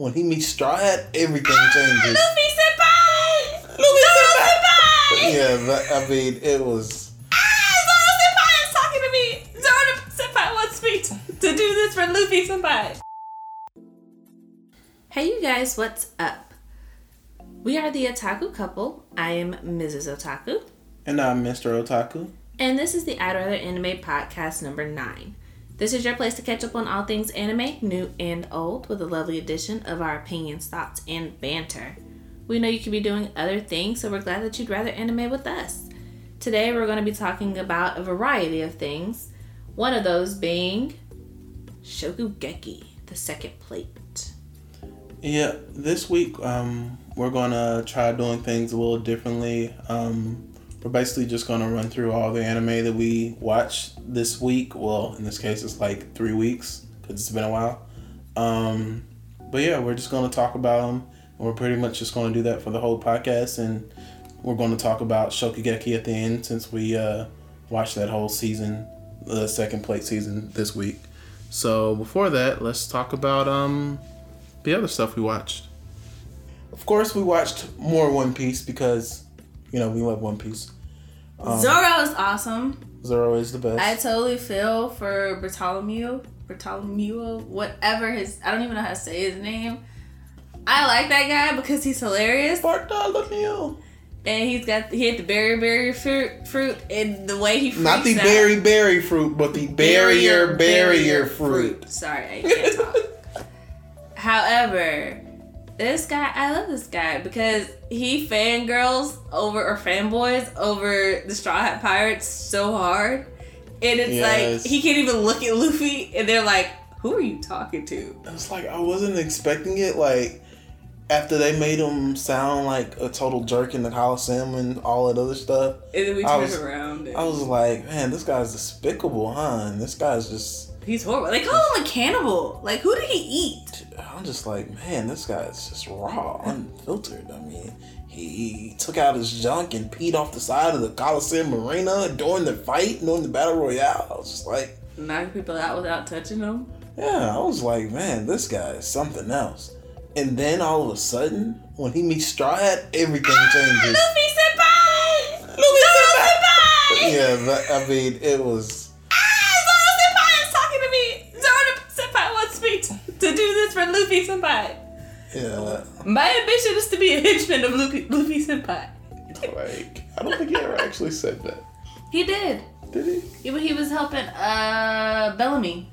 when he meets Straw Hat, everything changes. Luffy senpai! Luffy Zoro senpai! senpai! Yeah, but, I mean, it was. Ah, Zoro senpai is talking to me! Zoro senpai wants me to, to do this for Luffy senpai. Hey you guys, what's up? We are the Otaku couple. I am Mrs. Otaku. And I'm Mr. Otaku. And this is the I'd Rather Anime podcast number nine. This is your place to catch up on all things anime, new and old, with a lovely addition of our opinions, thoughts, and banter. We know you could be doing other things, so we're glad that you'd rather anime with us. Today we're going to be talking about a variety of things, one of those being Shokugeki, the second plate. Yeah, this week um, we're gonna try doing things a little differently. Um, we're basically just gonna run through all the anime that we watched this week. Well, in this case, it's like three weeks because it's been a while. Um, but yeah, we're just gonna talk about them. And we're pretty much just gonna do that for the whole podcast, and we're gonna talk about Shokugeki at the end since we uh, watched that whole season, the second plate season this week. So before that, let's talk about um the other stuff we watched. Of course, we watched more One Piece because, you know, we love One Piece. Um, Zoro is awesome. Zoro is the best. I totally feel for Bartolomeo. Bartolomeo, whatever his, I don't even know how to say his name. I like that guy because he's hilarious. Bartholomew. And he's got, he had the berry berry fruit, fruit and the way he Not the out. berry berry fruit, but the barrier barrier fruit. Sorry, I can't talk. However, this guy, I love this guy because he fangirls over or fanboys over the Straw Hat Pirates so hard. And it's Yes. like he can't even look at Luffy and they're like, Who are you talking to? It's like I wasn't expecting it. Like after they made him sound like a total jerk in the Coliseum and all that other stuff, And then we I turn was- around and I was like, man, this guy's despicable, huh? And this guy's just. he's horrible. They call him a cannibal. Like who did he eat? I'm just like, man, this guy's just raw, unfiltered. I mean, he, took out his junk and peed off the side of the Coliseum Arena during the fight, during the battle royale. I was just like, Knock people out without touching them. yeah, I was like, man, this guy is something else. And then all of a sudden, when he meets Straw Hat, everything ah, changes. Luffy senpai! Luffy senpai! Yeah, but, I mean, it was. Ah, Zoro senpai is talking to me. Zoro senpai wants me to, for Luffy senpai. Yeah, My ambition is to be a henchman of Luffy, Luffy senpai. like I don't think he ever actually said that. He did. Did he? He, he was helping uh Bellamy.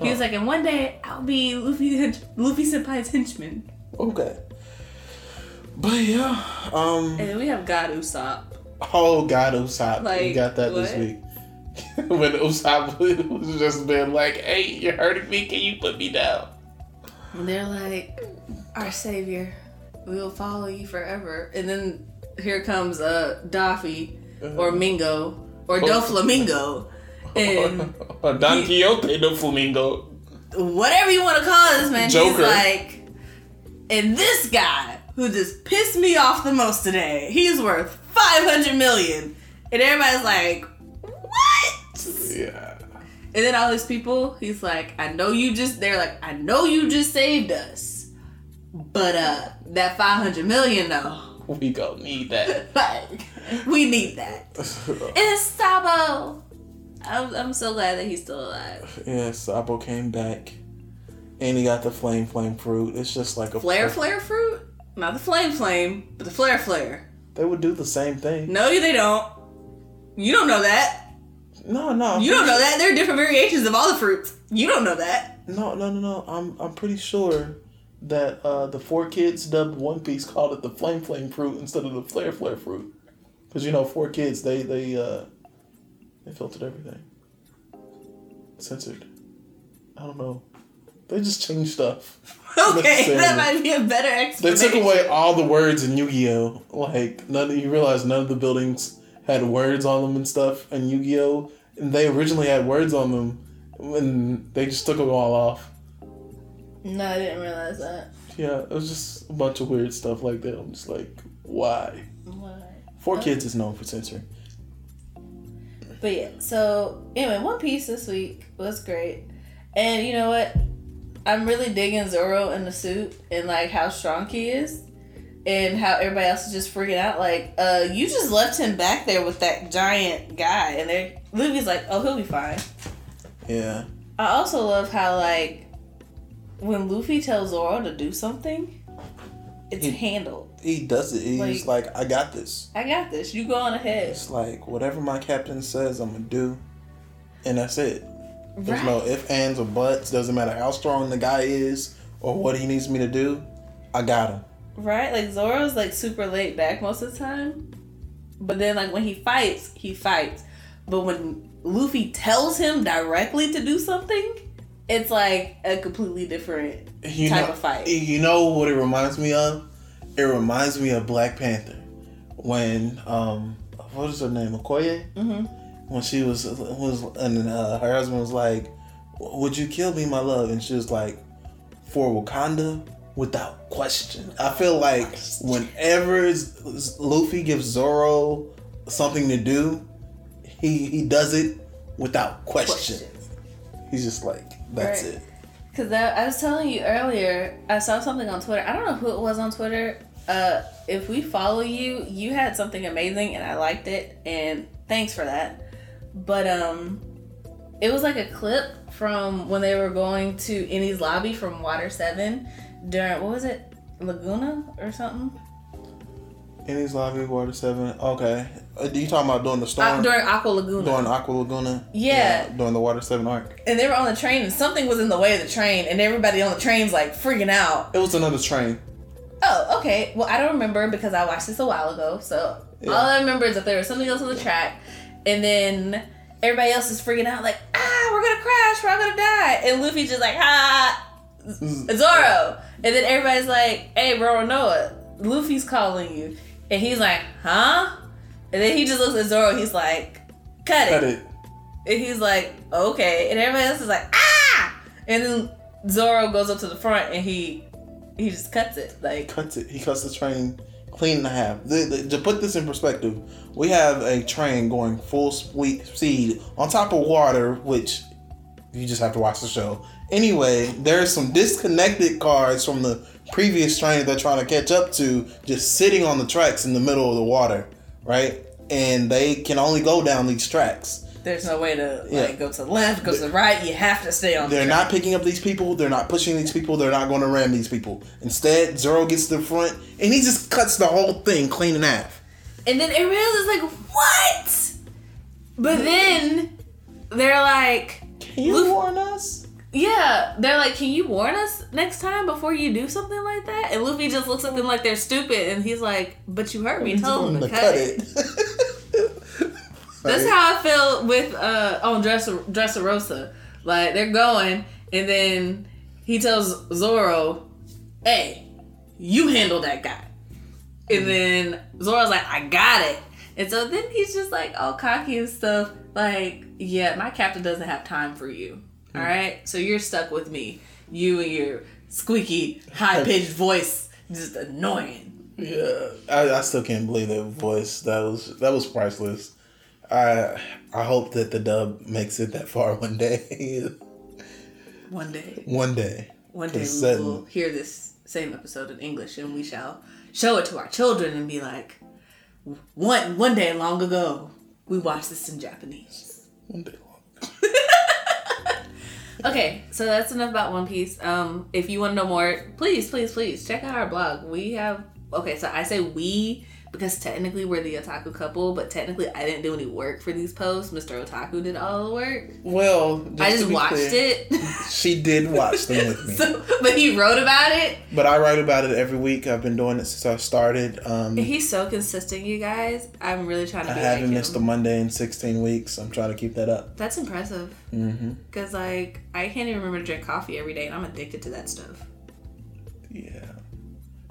He was Oh. like, and one day I'll be Luffy Luffy senpai's henchman. Okay. But yeah, um. And then we have God Usopp. Oh God, Usopp, we Like, got that this week. when Usopp was just been like, "Hey, you're hurting me. Can you put me down?" And they're like, our savior, we will follow you forever. And then here comes uh Daffy or Mingo or Doflamingo. And Don Quixote the Flamingo. whatever you want to call this man, Joker. he's like, and this guy who just pissed me off the most today, he's worth 500 million. And everybody's like, what? Yeah. And then all these people, he's like, I know you just, they're like, I know you just saved us. But uh, that 500 million though, We gonna need that. like, we need that. It's Sabo. I'm, I'm so glad that he's still alive. yeah, Sabo came back, and he got the flame, flame fruit. It's just like a Flare flare fruit? Not the flame flame, but the flare flare. They would do the same thing. No, they don't. You don't know that. No, no, I'm You don't know that. There are different variations of all the fruits. You don't know that. No, no, no, no. I'm I'm pretty sure that uh, the four kids dubbed One Piece called it the flame flame fruit instead of the flare flare fruit, because you know four kids they they uh, they filtered everything, censored. I don't know. They just changed stuff. Okay, that might be a better explanation. They took away all the words in Yu-Gi-Oh. Like none. You realize none of the buildings had words on them and stuff in Yu-Gi-Oh. And they originally had words on them, and they just took them all off. No, I didn't realize that. Yeah, it was just a bunch of weird stuff like that. I'm just like, why? why? Four oh. Kids is known for censoring. But yeah, so anyway, One Piece this week was great. And you know what? I'm really digging Zoro in the suit and like how strong he is. And how everybody else is just freaking out. Like, uh, you just left him back there with that giant guy, and they Luffy's like, "Oh, he'll be fine." Yeah. I also love how like when Luffy tells Zoro to do something, it's He- handled. He does it. He's like, I got this. I got this. You go on ahead. It's like whatever my captain says, I'm gonna do, and that's it. There's no if, ands, or buts. Doesn't matter how strong the guy is or what he needs me to do. I got him. Right? Like Zoro's like super laid back most of the time. But then like when he fights, he fights. But when Luffy tells him directly to do something, it's like a completely different You type know, of fight. You know what it reminds me of? It reminds me of Black Panther when um what is her name Okoye hmm when she was was and uh, her husband was like, "Would you kill me, my love?" And she was like, "For Wakanda." Without question, I feel like whenever Luffy gives Zoro something to do, he he does it without question. Questions. He's just like, "That's Right. it." Cause that, I was telling you earlier, I saw something on Twitter. I don't know who it was on Twitter. Uh, if we follow you, you had something amazing, and I liked it, and thanks for that. But um, it was like a clip from when they were going to Enies Lobby from Water Seven during what was it, Laguna or something? Enies Lobby, Water 7. Okay. Uh, you talking about during the storm? Uh, during Aqua Laguna. during Aqua Laguna? Yeah. During the Water 7 arc. and they were on the train, and something was in the way of the train, and everybody on the train's like freaking out. It was another train. Oh, okay. Well, I don't remember because I watched this a while ago. So Yeah. all I remember is that there was something else on the track, and then everybody else is freaking out like, ah, we're gonna crash, we're all gonna die, and Luffy's just like, ah, Zoro, and then everybody's like, hey, bro, Noah, Luffy's calling you, and he's like, huh, and then he just looks at Zoro, he's like, cut it, Cut it. and he's like, okay, and everybody else is like, ah, and then Zoro goes up to the front and he he just cuts it like. Cuts it. He cuts the train clean in half. The, the, to put this in perspective, we have a train going full speed on top of water, which you just have to watch the show. Anyway, there's some disconnected cars from the previous train that they're trying to catch up to just sitting on the tracks in the middle of the water, right? And they can only go down these tracks. There's no way to Yeah. like go to the left, go to the right. You have to stay on. They're the not picking up these people. They're not pushing these people. They're not going to ram these people. Instead, Zoro gets to the front and he just cuts the whole thing clean in half. And then else is like, "What?" But then they're like, Can you Luffy- warn us? "Yeah." They're like, "Can you warn us next time before you do something like that?" And Luffy just looks at them like they're stupid, and he's like, "But you heard me tell them to cut, it." That's how I feel with uh on Dressa Dressarosa. Like they're going, and then he tells Zoro, "Hey, you handle that guy." And then Zoro's like, "I got it." And so then he's just like all cocky and stuff. Like, yeah, my captain doesn't have time for you. Hmm. All right, so you're stuck with me. You and your squeaky, high pitched voice, just annoying. Yeah, I, I still can't believe that voice. That was that was priceless. I I hope that the dub makes it that far one day. One day. one day. One day we sudden. will hear this same episode in English and we shall show it to our children and be like, one one day long ago, we watched this in Japanese. One day. Okay, so that's enough about One Piece. Um, if you want to know more, please, please, please check out our blog. We have okay, so I say we because technically we're the otaku couple, but technically I didn't do any work for these posts. Mr. Otaku did all the work. Well, I to just watched clear, it. She did watch them with me. so, but he wrote about it. But I write about it every week. I've been doing it since I started. Um, He's so consistent, you guys. I'm really trying to I be haven't like missed a. Monday in 16 weeks. I'm trying to keep that up. That's impressive. Mm-hmm. Cause like I can't even remember to drink coffee every day, and I'm addicted to that stuff. Yeah.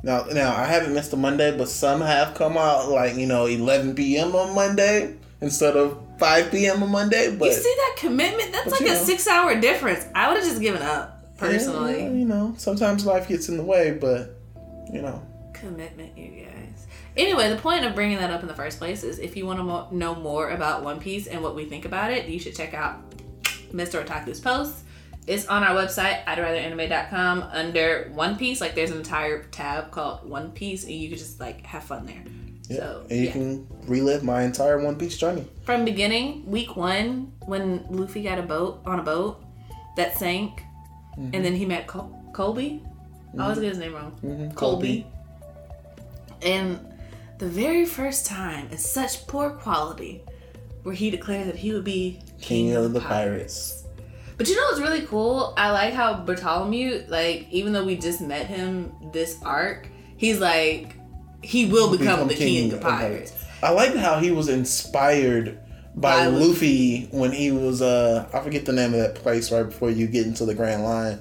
Now, now I haven't missed a Monday, but some have come out like you know 11 p.m. on Monday instead of 5 p.m. on Monday. But you see that commitment? That's like a know. six hour difference. I would have just given up personally. Yeah, you know, sometimes life gets in the way, but you know, Commitment, you guys. Anyway, the point of bringing that up in the first place is if you want to mo- know more about One Piece and what we think about it, you should check out Mr. Otaku's posts. It's on our website, I'd rather anime.com under One Piece. Like there's an entire tab called One Piece and you can just like have fun there. Yeah. So and you yeah. can relive my entire One Piece journey. From beginning, week one, when Luffy got a boat on a boat that sank, Mm-hmm. and then he met Col- Colby. I always get his name wrong. Mhm, Colby. And the very first time, in such poor quality, where he declared that he would be King of the Pirates. But you know what's really cool? I like how Bartholomew, like, even though we just met him this arc, he's like, he will become, the king, of pirates. I like how he was inspired by By Luffy when he was uh I forget the name of that place right before you get into the Grand Line.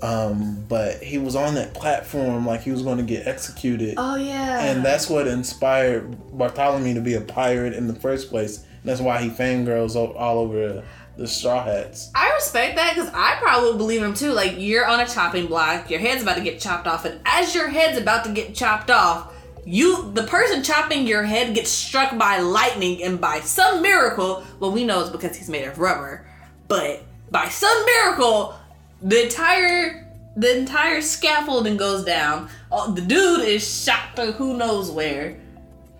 Um, but he was on that platform like he was going to get executed. Oh yeah. And that's what inspired Bartholomew to be a pirate in the first place. And that's why he fangirls all over the Straw Hats. I respect that because I probably believe him too. Like you're on a chopping block, your head's about to get chopped off, and as your head's about to get chopped off, you the person chopping your head gets struck by lightning, and by some miracle, well, we know it's because he's made of rubber, but by some miracle, the entire the entire scaffolding goes down. Oh, the dude is shot to who knows where.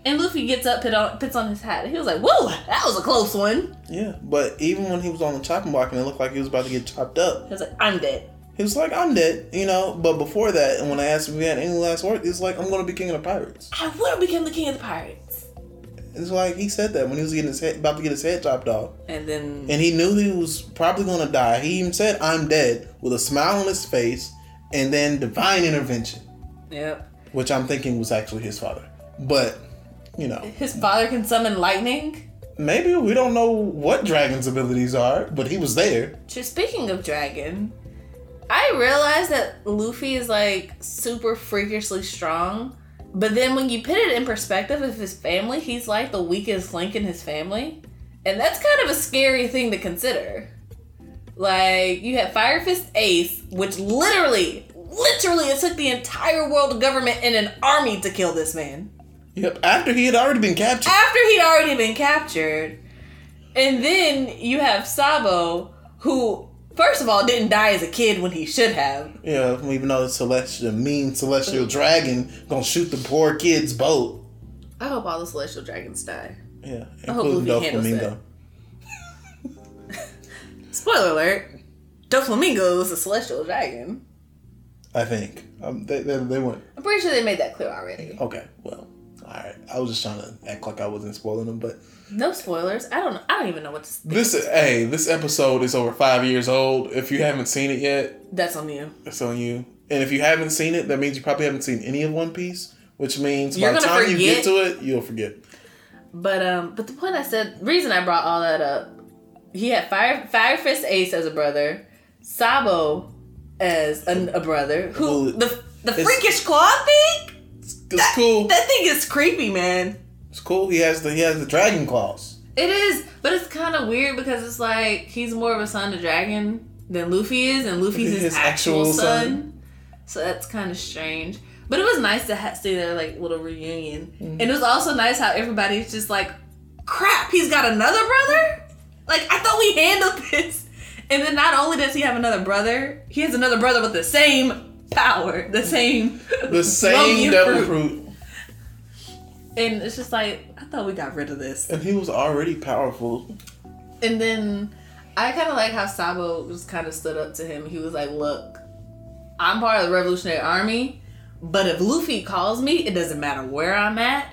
And Luffy gets up, put on, puts on his hat. He was like, "Whoa, that was a close one." Yeah, but even when he was on the chopping block and it looked like he was about to get chopped up, He was like, "I'm dead." he was like, "I'm dead," you know. But before that, and when I asked him if he had any last words, he's like, "I'm going to be king of the pirates." I will become the king of the pirates. It's like he said that when he was getting his head, about to get his head chopped off, And then and he knew he was probably going to die. He even said, "I'm dead" with a smile on his face, and then divine intervention, Yep. which I'm thinking was actually his father. But you know, His father can summon lightning. maybe we don't know what dragon's abilities are, but he was there. Just speaking of dragon, I realized that Luffy is like super freakishly strong. But then when you put it in perspective of his family, he's like the weakest link in his family. And that's kind of a scary thing to consider. Like, you have Fire Fist Ace, which literally, literally, it took the entire world government and an army to kill this man. Yep. After he had already been captured. after he'd already been captured. And then you have Sabo, who, first of all, didn't die as a kid when he should have. Yeah, even though the celestial, mean celestial dragon gonna shoot the poor kid's boat. I hope all the celestial dragons die. Yeah, I hope including Luffy handles Doflamingo. Spoiler alert: Doflamingo is a celestial dragon. I think um, they, they they went I'm pretty sure they made that clear already. okay. Well, all right. I was just trying to act like I wasn't spoiling them, but No spoilers. I don't. I don't even know what to. Think. this hey, this episode is over five years old. If you haven't seen it yet, That's on you. That's on you. And if you haven't seen it, that means you probably haven't seen any of One Piece, which means You're by the time you get to it, you'll forget. But um, but the point I said, reason I brought all that up, he had Fire Fire Fist Ace as a brother, Sabo as a, a brother. Who Well, the the freakish claw thing? It's, it's cool. That thing is creepy, man. It's cool. He has the he has the dragon claws. It is, but it's kind of weird because it's like he's more of a son of dragon than Luffy is, and Luffy's his, His actual, actual son. son. So that's kind of strange. But it was nice to ha- see their like little reunion, Mm-hmm. and it was also nice how everybody's just like, "Crap, he's got another brother." Like I thought we handled this, and then not only does he have another brother, he has another brother with the same power, the same, The same devil fruit. fruit. and it's just like I thought we got rid of this. And he was already powerful. And then I kind of like how Sabo just kind of stood up to him. He was like, "Look, I'm part of the Revolutionary Army, but if Luffy calls me, it doesn't matter where I'm at.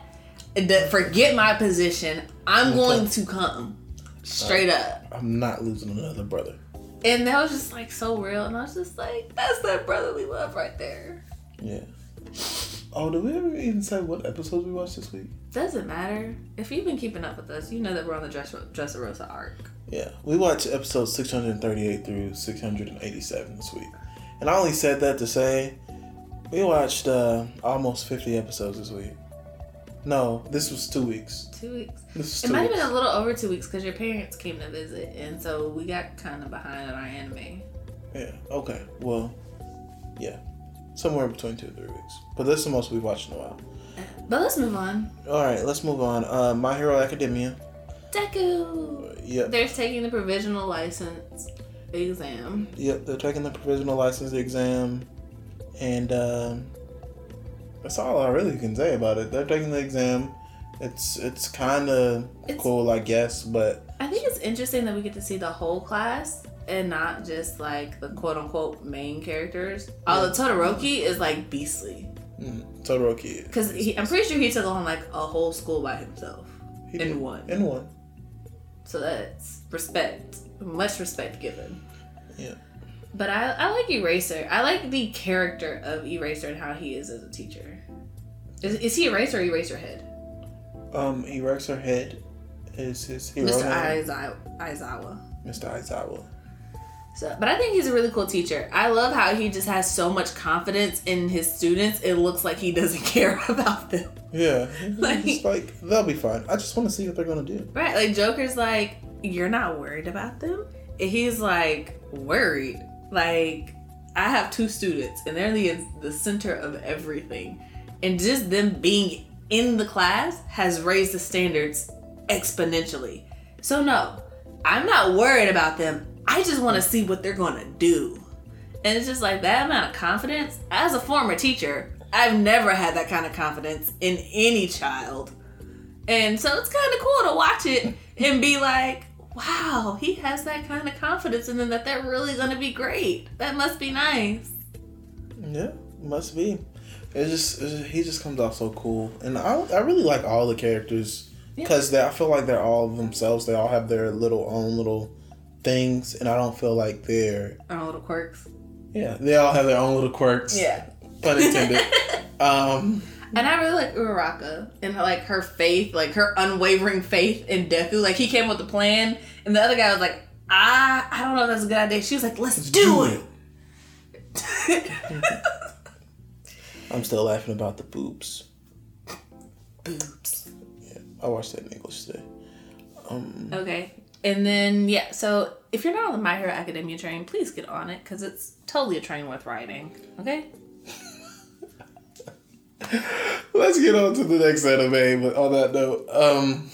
It forget my position. I'm going to come straight up." I'm not losing another brother. And that was just like so real, and I was just like, "That's that brotherly love right there." Yeah. Oh, did we ever even say what episodes we watched this week? Doesn't matter if you've been keeping up with us. You know that we're on the Dress- Dressarosa arc. Yeah, we watched episodes 638 through 687 this week. And I only said that to say we watched uh, almost 50 episodes this week. No, this was two weeks. Two weeks. This is It two might have been a little over two weeks because your parents came to visit, and so we got kind of behind on our anime. Yeah, okay. Well, yeah. Somewhere between two and three weeks. But that's the most we've watched in a while. But let's move on. All right, let's move on. Uh, My Hero Academia. Deku. Yep. They're taking the provisional license. exam. Yep, they're taking the provisional license exam, and um, that's all I really can say about it. They're taking the exam. It's it's kind of cool, I guess, but I think it's interesting that we get to see the whole class and not just like the quote unquote main characters. Although Todoroki is like beastly mm, Todoroki. because I'm pretty sure he took on like a whole school by himself He in did. one. In one. So that's respect, much respect given. Yeah. But I, I like Eraser. I like the character of Eraser and how he is as a teacher. Is, is he Eraser or Eraser Head? Um, Eraser Head is his hero Mr. Aizawa. Aizawa. Mr. Aizawa. So, but I think he's a really cool teacher. I love how he just has so much confidence in his students. It looks like he doesn't care about them. Yeah, Like- like, like they'll be fine. I just want to see what they're gonna do. Right? Like Joker's like, you're not worried about them. And he's like, worried. Like, I have two students, and they're the the center of everything, and just them being in the class has raised the standards exponentially. So no, I'm not worried about them. I just want to see what they're gonna do. And it's just like that amount of confidence. As a former teacher, I've never had that kind of confidence in any child. And so it's kind of cool to watch it and be like, wow, he has that kind of confidence in them that they're really going to be great. That must be nice. Yeah, must be. It just, it just he just comes off so cool, and I I really like all the characters because they I feel like they're all themselves. They all have their little own little things, and I don't feel like they're Our little quirks. yeah. They all have their own little quirks. Yeah. pun intended. um, And I really like Uraraka and like her faith, like her unwavering faith in Deku. Like he came with the plan, and the other guy was like, "I, I don't know if that's a good idea." She was like, "Let's, do, do it." I'm still laughing about the boobs. Boobs. Yeah, I watched that in English today. Um, Okay. And then yeah, so if you're not on the My Hero Academia train, please get on it because it's totally a train worth riding. Okay. Let's get on to the next anime. But on that note, um,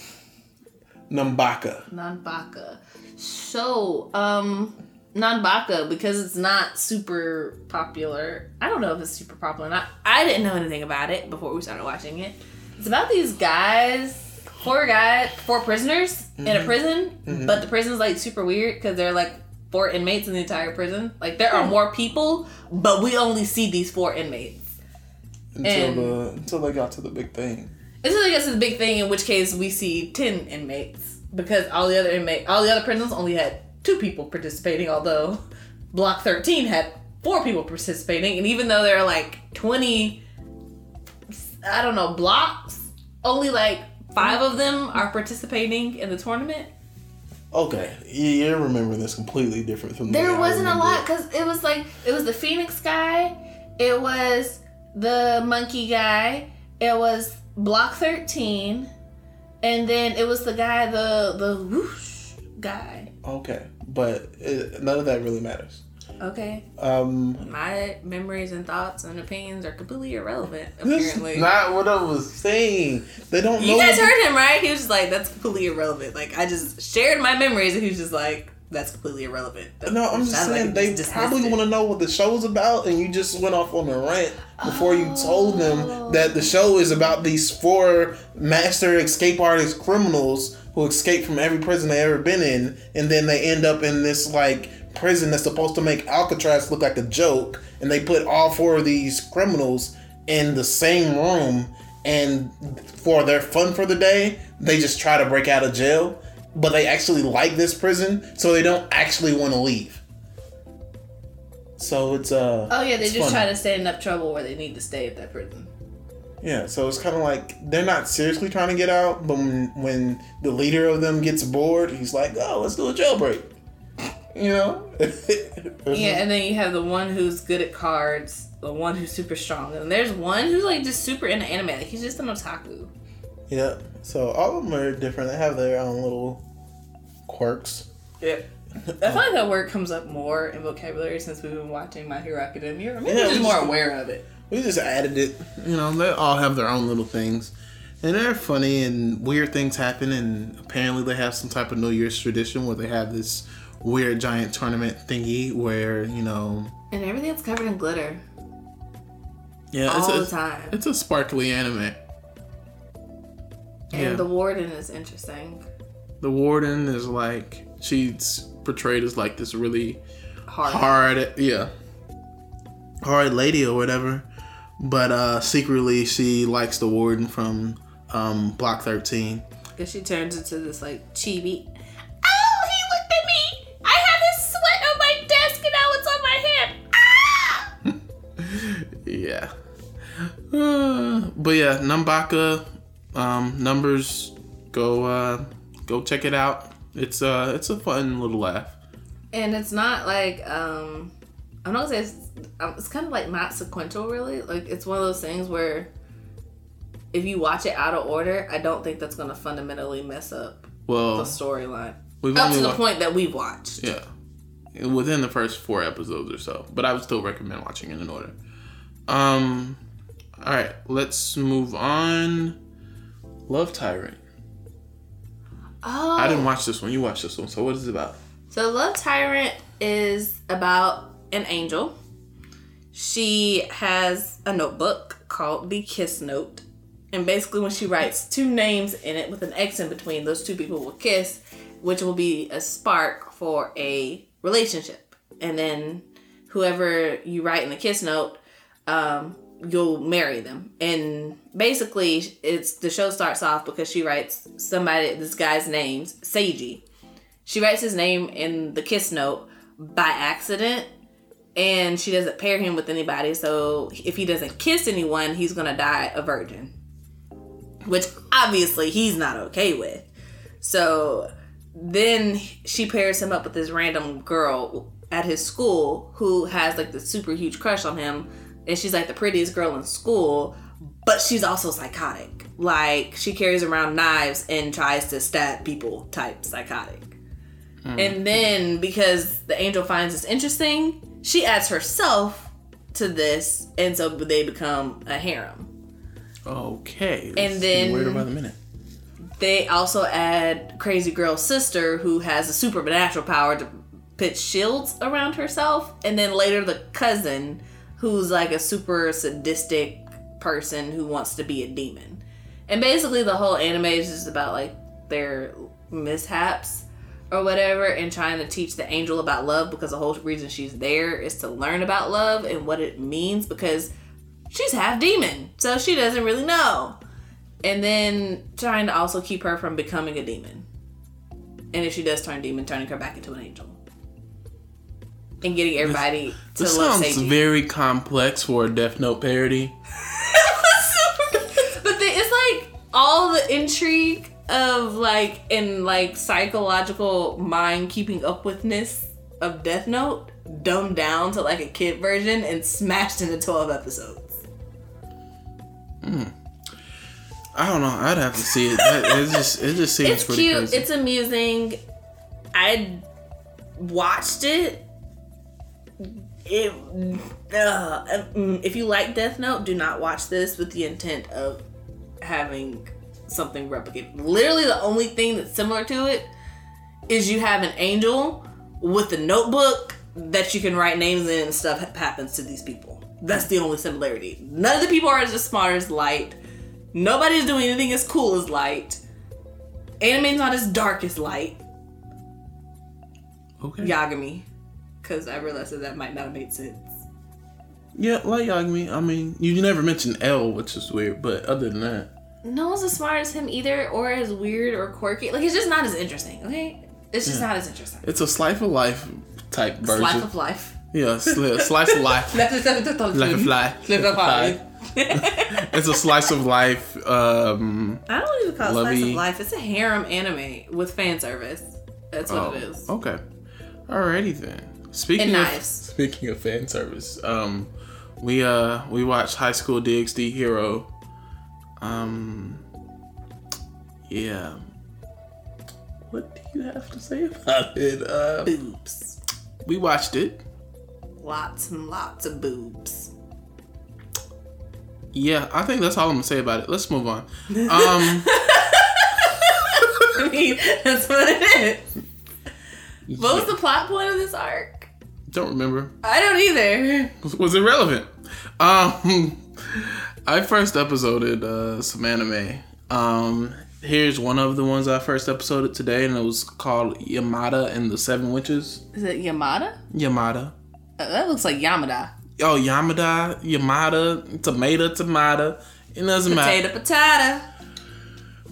Nambaka. Nanbaka. So, um, Nanbaka, because it's not super popular. I don't know if it's super popular or not. I didn't know anything about it before we started watching it. It's about these guys, four guys, four prisoners in a prison, but the prison's like super weird because they're like four inmates in the entire prison. Like there are more people, but we only see these four inmates. Until And- the until they got to the big thing. Until I guess it's a big thing, in which case we see ten inmates because all the other inmate, all the other prisons only had two people participating. Although Block Thirteen had four people participating, and even though there are like twenty, I don't know blocks, only like five of them are participating in the tournament. Okay, you, you remember this completely different from the There wasn't a lot because it was like it was the Phoenix guy, it was the monkey guy, it was Block Thirteen, and then it was the guy the the whoosh guy. Okay, but it, none of that really matters. Okay, Um, my memories and thoughts and opinions are completely irrelevant. Apparently, not what I was saying. They don't you guys heard him right? He was just like, "That's completely irrelevant." Like I just shared my memories, and he was just like, "That's completely irrelevant." the- no, I'm just Sounded like saying they just probably want to know what the show's about, and you just went off on a rant before you told them that the show is about these four master escape artist criminals who escape from every prison they ever been in, and then they end up in this like prison that's supposed to make Alcatraz look like a joke, and they put all four of these criminals in the same room, and for their fun for the day, they just try to break out of jail, but they actually like this prison, so they don't actually want to leave. So it's uh Oh yeah, they just funny. try to stay in enough trouble where they need to stay at that prison. Yeah, so it's kind of like they're not seriously trying to get out, but when, when the leader of them gets bored, he's like, "Oh, let's do a jailbreak." You know? Yeah, and then you have the one who's good at cards, the one who's super strong, and there's one who's like just super into anime. Like he's just an otaku. Yeah. So all of them are different. They have their own little quirks. Yeah. I feel like that word comes up more in vocabulary since we've been watching My Hero Academia. Or maybe Yeah, we're just more aware of it. We just added it. You know, they all have their own little things. And they're funny and weird things happen and apparently they have some type of New Year's tradition where they have this weird giant tournament thingy where you know. And everything's covered in glitter. Yeah, all it's a, the time. It's a sparkly anime. And Yeah. the warden is interesting. The warden is like she's portrayed as like this really Hard. hard, yeah, hard lady or whatever. But uh secretly, she likes the warden from um Block Thirteen. Because she turns into this like chibi. Oh, he looked at me. I have his sweat on my desk and now it's on my hand. Ah! Yeah. Uh, but yeah, Nanbaka um, numbers. Go uh, go check it out. It's uh it's a fun little laugh. And it's not like um, I'm not gonna say it's, um, it's kind of like not sequential really. Like it's one of those things where if you watch it out of order, I don't think that's gonna fundamentally mess up the storyline we've up to the wa- point that we've watched. yeah within the first four episodes or so. But I would still recommend watching it in order. Um, all right, let's move on. Love Tyrant. Oh, I didn't watch this one. You watched this one. So what is it about? So Love Tyrant is about an angel. She has a notebook called the Kiss Note. And basically when she writes two names in it with an X in between, those two people will kiss, which will be a spark for a relationship. And then whoever you write in the kiss note, um, you'll marry them. And basically it's the show starts off because she writes somebody this guy's name's Seiji. She writes his name in the kiss note by accident and she doesn't pair him with anybody. So if he doesn't kiss anyone he's gonna die a virgin which obviously he's not okay with. So then she pairs him up with this random girl at his school who has like the super huge crush on him and she's like the prettiest girl in school but she's also psychotic like she carries around knives and tries to stab people type psychotic and then because the angel finds this interesting, she adds herself to this, and so they become a harem. Okay. And then- weirder by the minute. They also add Crazy Girl's sister, who has a supernatural power to pitch shields around herself, and then later the cousin, who's like a super sadistic person who wants to be a demon. And basically, the whole anime is just about like their mishaps or whatever, and trying to teach the angel about love because the whole reason she's there is to learn about love and what it means because she's half demon, so she doesn't really know and then trying to also keep her from becoming a demon. And if she does turn demon, turning her back into an angel. And getting everybody to This love sounds Seiji. very complex for a Death Note parody. but the, it's like all the intrigue of like and like psychological mind keeping up withness of Death Note dumbed down to like a kid version and smashed into 12 episodes. Hmm. I don't know. I'd have to see it. That, it just it just seems it's cute. crazy. It's amusing. I watched it. It. Uh, mm, if you like Death Note, do not watch this with the intent of having something replicated. Literally, the only thing that's similar to it is you have an angel with a notebook that you can write names in and stuff happens to these people. That's the only similarity. None of the people are as smart as Light. Nobody's doing anything as cool as Light. Anime's not as dark as Light. okay. Yagami. Because I realized that that might not have made sense. Yeah, like Yagami. I mean, you never mentioned L, which is weird, but other than that, No one's as smart as him either, or as weird or quirky. Like, it's just not as interesting, okay? It's just not as interesting. it's a slice of life type version. Life of life. yeah, sli- slice of life. Like a fly. Like a fly. It's a slice of life. Um, I don't even call it slice Lovey. of life. It's a harem anime with fan service. That's what oh, it is. Okay. Alrighty then. Speaking And of knives. speaking of fan service, um, we uh we watched High School DxD Hero. Um, yeah. What do you have to say about it? Uh, Boobs. we watched it. Lots and lots of boobs. Yeah, I think that's all I'm gonna say about it. Let's move on. Um, I mean, that's what it is. What was the plot point of this arc? Don't remember. I don't either. Was it relevant? Um, I first episoded uh, some anime. Um, here's one of the ones I first episoded today, and it was called Yamada and the Seven Witches. Is it Yamada? Yamada. Uh, that looks like Yamada. Oh, Yamada, Yamada, tomato, tomato. It doesn't matter. Potato, potato.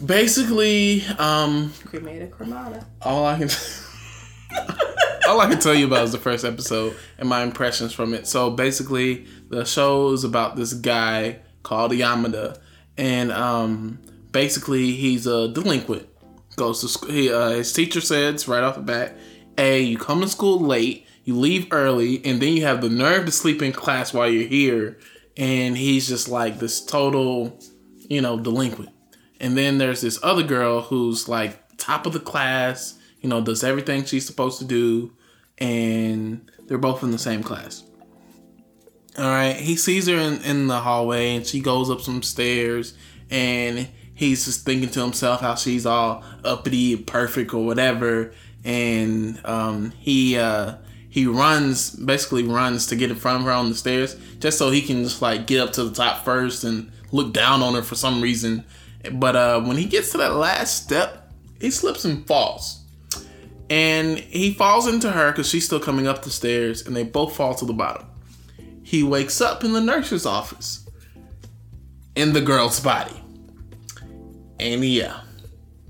Basically, um, Cremata, cremata. all I can all I can tell you about is the first episode and my impressions from it. So basically, the show is about this guy called Yamada, and um, basically he's a delinquent. Goes to school. He, uh, his teacher says right off the bat, "Hey, you come to school late, you leave early, and then you have the nerve to sleep in class while you're here." And he's just like this total, you know, delinquent. And then there's this other girl who's like top of the class, you know, does everything she's supposed to do, and they're both in the same class. All right, he sees her in, in the hallway and she goes up some stairs and he's just thinking to himself how she's all uppity perfect or whatever. And um, he uh, he runs, basically runs to get in front of her on the stairs just so he can just like get up to the top first and look down on her for some reason. But uh, when he gets to that last step, he slips and falls. And he falls into her because she's still coming up the stairs, and they both fall to the bottom. He wakes up in the nurse's office in the girl's body. And yeah,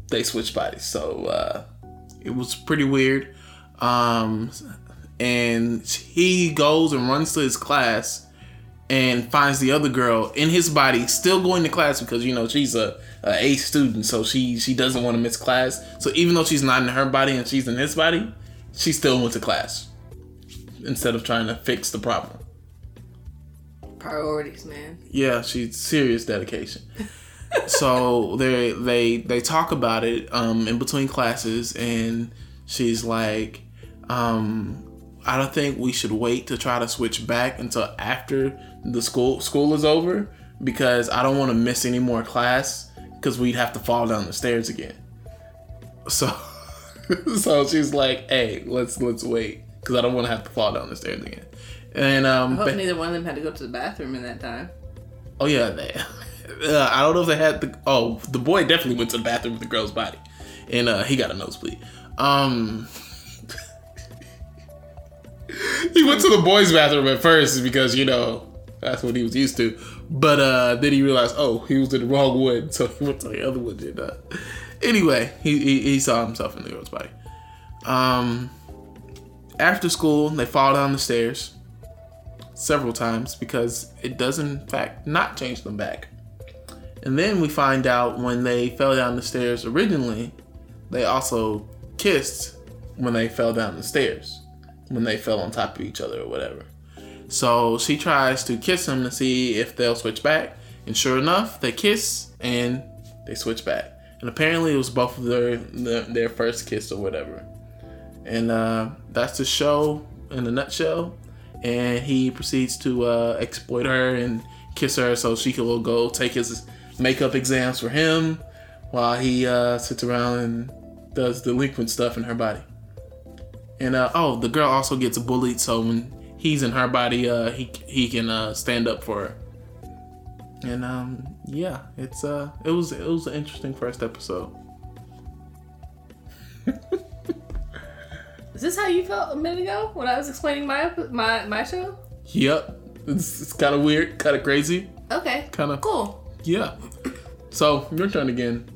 they switch bodies. So uh, it was pretty weird. Um, and he goes and runs to his class and finds the other girl in his body still going to class because you know she's a, a A student so she she doesn't want to miss class. So even though she's not in her body and she's in his body she still went to class instead of trying to fix the problem. Priorities, man. yeah she's serious dedication. So they they they talk about it um in between classes and she's like um I don't think we should wait to try to switch back until after the school school is over because I don't want to miss any more class because we'd have to fall down the stairs again. So so she's like, "Hey, let's let's wait because I don't want to have to fall down the stairs again." And um, I hope ba- neither one of them had to go to the bathroom in that time. oh yeah, they, uh, I don't know if they had the oh the boy definitely went to the bathroom with the girl's body, and uh, he got a nosebleed. Um. he went to the boys' bathroom at first because you know that's what he was used to. But uh, then he realized, oh, he was in the wrong one, so he went to the other one. And, uh, anyway, he, he he saw himself in the girl's body. Um, after school, they fall down the stairs several times because it does in fact not change them back. And then we find out when they fell down the stairs originally, they also kissed when they fell down the stairs when they fell on top of each other or whatever. So she tries to kiss him to see if they'll switch back, and sure enough, they kiss and they switch back. And apparently, it was both of their their, first kiss or whatever. And uh, that's the show in a nutshell. And he proceeds to uh, exploit her and kiss her so she can go take his makeup exams for him while he uh, sits around and does delinquent stuff in her body. And uh, oh, the girl also gets bullied, so when he's in her body, uh, he he can uh, stand up for her. And um, yeah, it's uh, it was it was an interesting first episode. Is this how you felt a minute ago when I was explaining my my my show? Yep, it's, it's kind of weird, kind of crazy, Okay. kind of Cool. yeah. So your turn again.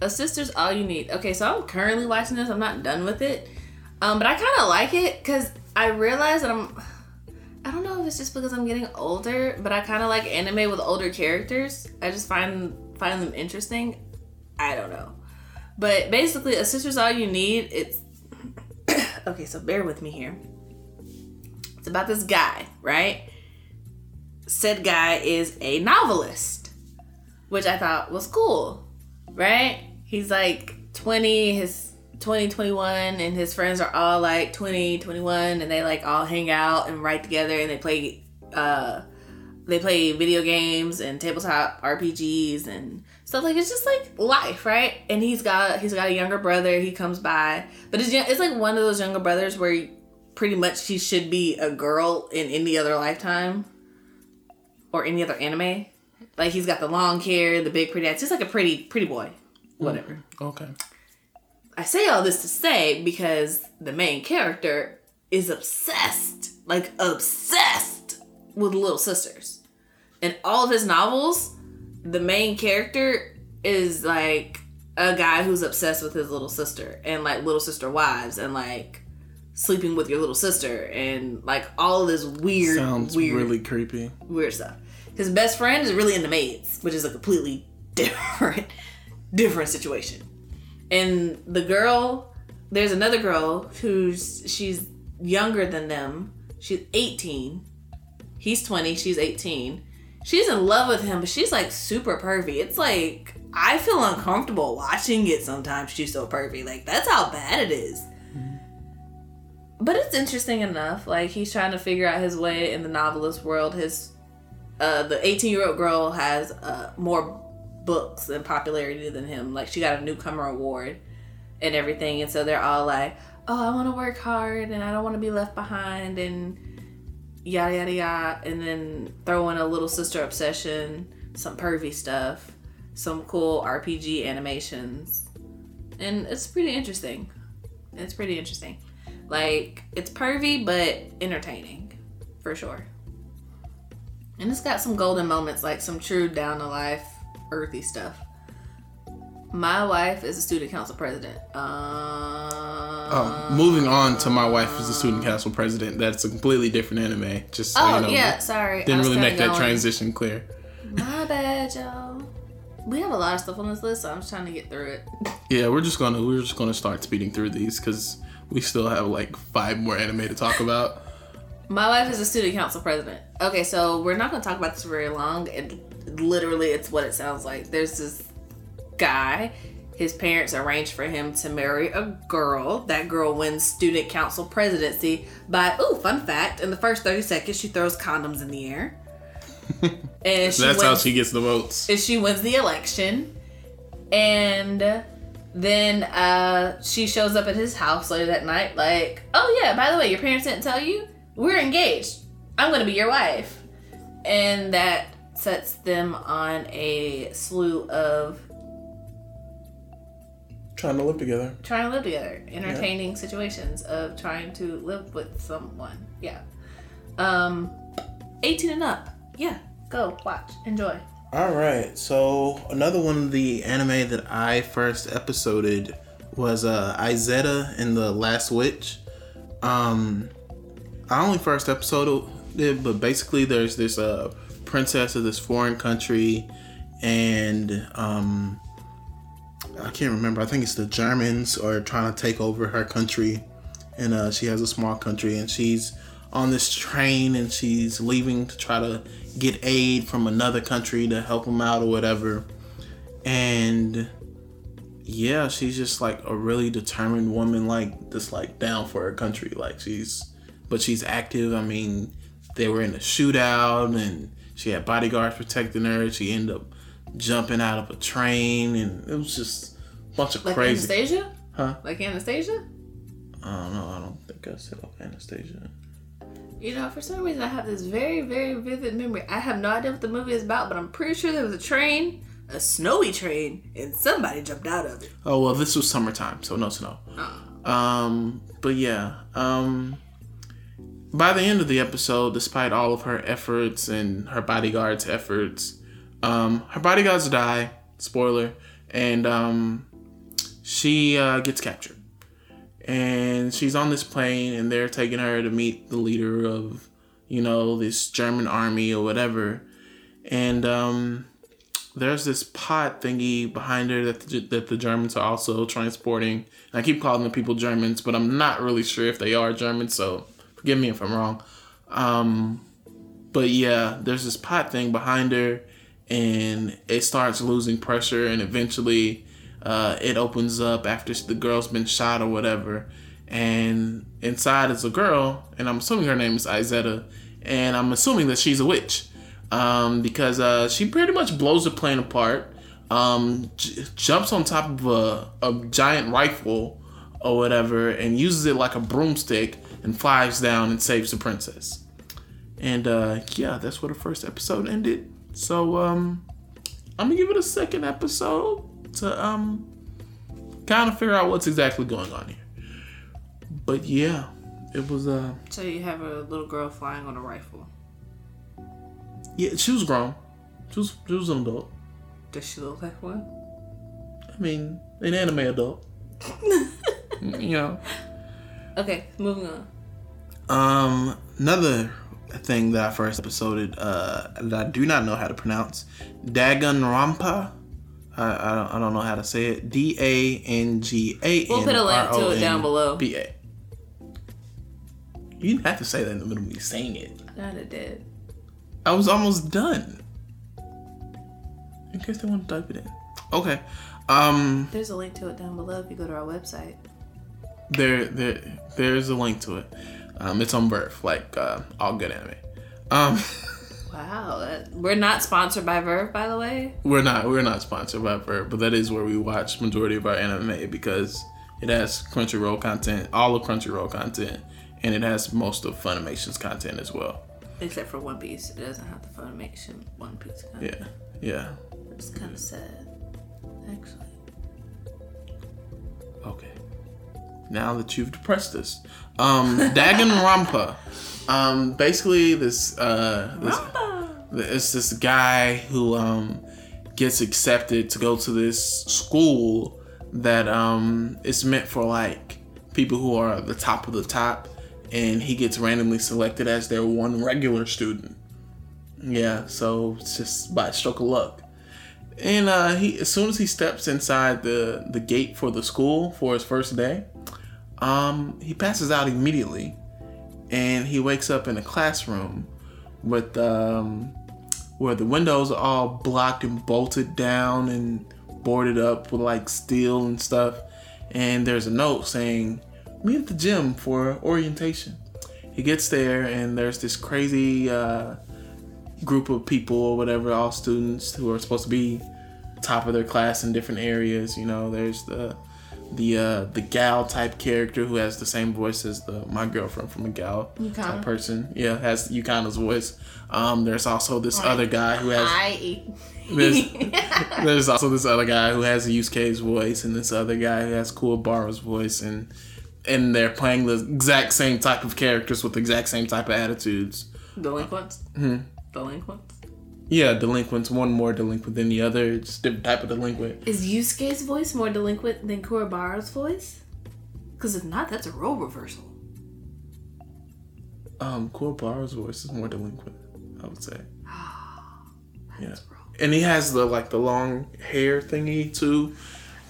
A sister's all you need. Okay, so I'm currently watching this. I'm not done with it, um, but I kind of like it because I realize that I'm. I don't know if it's just because I'm getting older, but I kind of like anime with older characters. I just find find them interesting. I don't know, but basically, a sister's all you need. It's okay. So bear with me here. It's about this guy, right? Said guy is a novelist, which I thought was cool right? He's like 20, his 20, 21, and his friends are all like 20, 21, and they like all hang out and write together and they play uh, they play video games and tabletop RPGs and stuff like it's just like life, right? And he's got he's got a younger brother. He comes by, but it's it's like one of those younger brothers where pretty much he should be a girl in any other lifetime or any other anime. Like he's got the long hair, the big pretty eyes, just like a pretty pretty boy, whatever. Okay. I say all this to say because the main character is obsessed, like obsessed with little sisters. In all of his novels, the main character is like a guy who's obsessed with his little sister and like little sister wives and like sleeping with your little sister and like all of this weird Sounds weird really creepy. weird stuff. His best friend is really into maids, which is a completely different different situation. And the girl, there's another girl who's she's younger than them. She's 18. He's 20, she's 18. She's in love with him, but she's like super pervy. It's like I feel uncomfortable watching it sometimes. She's so pervy. Like that's how bad it is. But it's interesting enough. Like he's trying to figure out his way in the novelist world. His uh, the 18 year old girl has uh, more books and popularity than him. Like she got a newcomer award and everything, and so they're all like, "Oh, I want to work hard and I don't want to be left behind," and yada yada yada. And then throw in a little sister obsession, some pervy stuff, some cool RPG animations, and it's pretty interesting. It's pretty interesting. Like it's pervy but entertaining, for sure. And it's got some golden moments, like some true down to life, earthy stuff. My wife is a student council president. Um, Oh, moving on to my wife is a student council president. That's a completely different anime. Just so oh you know, yeah, sorry. Didn't really make that going- transition clear. My bad, y'all. We have a lot of stuff on this list, so I'm just trying to get through it. Yeah, we're just gonna we're just gonna start speeding through these because we still have like five more anime to talk about. My wife is a student council president. Okay, so we're not to talk about this very long. It literally, it's what it sounds like. There's this guy. His parents arranged for him to marry a girl. That girl wins student council presidency by, ooh, fun fact, in the first 30 seconds, she throws condoms in the air. And she That's how she gets the votes. and she wins the election and then uh she shows up at his house later that night like oh yeah by the way your parents didn't tell you we're engaged i'm gonna be your wife and that sets them on a slew of Trying to live together. trying to live together. Entertaining situations of trying to live with someone. Yeah. Um 18 and up. Yeah. Go watch. Enjoy. All right, so another one of the anime that I first episoded was uh Izetta and the Last Witch. Um, I only first episode it, but basically there's this uh princess of this foreign country, and um, I can't remember. I think it's the Germans are trying to take over her country, and uh, she has a small country, and she's on this train, and she's leaving to try to get aid from another country to help them out or whatever. And yeah, she's just like a really determined woman, like just like down for her country. Like she's, but she's active. I mean, they were in a shootout, and she had bodyguards protecting her. She ended up jumping out of a train, and it was just a bunch of like crazy. anastasia Huh? like anastasia I don't know. I don't think I said Anastasia. You know, for some reason, I have this very, very vivid memory. I have no idea what the movie is about, but I'm pretty sure there was a train, a snowy train, and somebody jumped out of it. Oh well, this was summertime, so no snow. Um, but yeah. Um, by the end of the episode, despite all of her efforts and her bodyguards' efforts, um, her bodyguards die. Spoiler, and um, she uh, gets captured. And she's on this plane, and they're taking her to meet the leader of, you know, this German army or whatever. And um, there's this pod thingy behind her that the, that the Germans are also transporting. And I keep calling the people Germans, but I'm not really sure if they are Germans, so forgive me if I'm wrong. Um, but yeah, there's this pot thing behind her, and it starts losing pressure, and eventually uh, it opens up after the girl's been shot or whatever. And inside is a girl, and I'm assuming her name is Izetta, and I'm assuming that she's a witch. um, because uh, she pretty much blows the plane apart. Um, j- jumps on top of a, a giant rifle or whatever and uses it like a broomstick and flies down and saves the princess. And uh, yeah, that's where the first episode ended. So um, I'm gonna give it a second episode to um kind of figure out what's exactly going on here. But yeah, it was uh So you have a little girl flying on a rifle. yeah she was grown. She was she was an adult. Does she look like one? I mean, an anime adult. you know. Okay, moving on. Um, another thing that I first episoded uh, that I do not know how to pronounce, Dagon Rampa. I, I don't I don't know how to say it. D A N G A N. We'll put a link to it down below. B A. You didn't have to say that in the middle of me saying it. Not it did. I was almost done. In case they want to type it in. Okay. Um. There's a link to it down below if you go to our website. there there there's a link to it. Um, it's on VRV, like uh, all good anime. Um, Wow, that, we're not sponsored by VRV, by the way. we're not we're not sponsored by VRV, but that is where we watch majority of our anime because it has Crunchyroll content, all of Crunchyroll content, and it has most of Funimation's content as well. Except for One Piece, it doesn't have the Funimation One Piece. Content. Yeah, yeah. It's kind of sad, actually. Now that you've depressed us, um, Dagon Rampa. Um, basically, this uh, this it's this guy who um gets accepted to go to this school that um is meant for like people who are the top of the top, and he gets randomly selected as their one regular student. Yeah, so it's just by a stroke of luck. And uh, he, as soon as he steps inside the the gate for the school for his first day, um, he passes out immediately, and he wakes up in a classroom with um, where the windows are all blocked and bolted down and boarded up with like steel and stuff. And there's a note saying, "Meet at the gym for orientation." He gets there, and there's this crazy. Uh, group of people or whatever, all students who are supposed to be top of their class in different areas. You know, there's the the uh, the gal type character who has the same voice as the my girlfriend from a gal Yukana. type person. Yeah, has Yukana's voice. Um, there's also this other guy who has I. there's, there's also this other guy who has a Yusuke's voice and this other guy who has Kuwabara's voice and and they're playing the exact same type of characters with the exact same type of attitudes. Delinquents. Hmm. Delinquents. Yeah, delinquents. One more delinquent than the other. Just different type of delinquent. Is Yusuke's voice more delinquent than Kuwabara's voice? Because if not, that's a role reversal. Um, Kuwabara's voice is more delinquent. I would say. Yeah, wrong. and he has the like the long hair thingy too.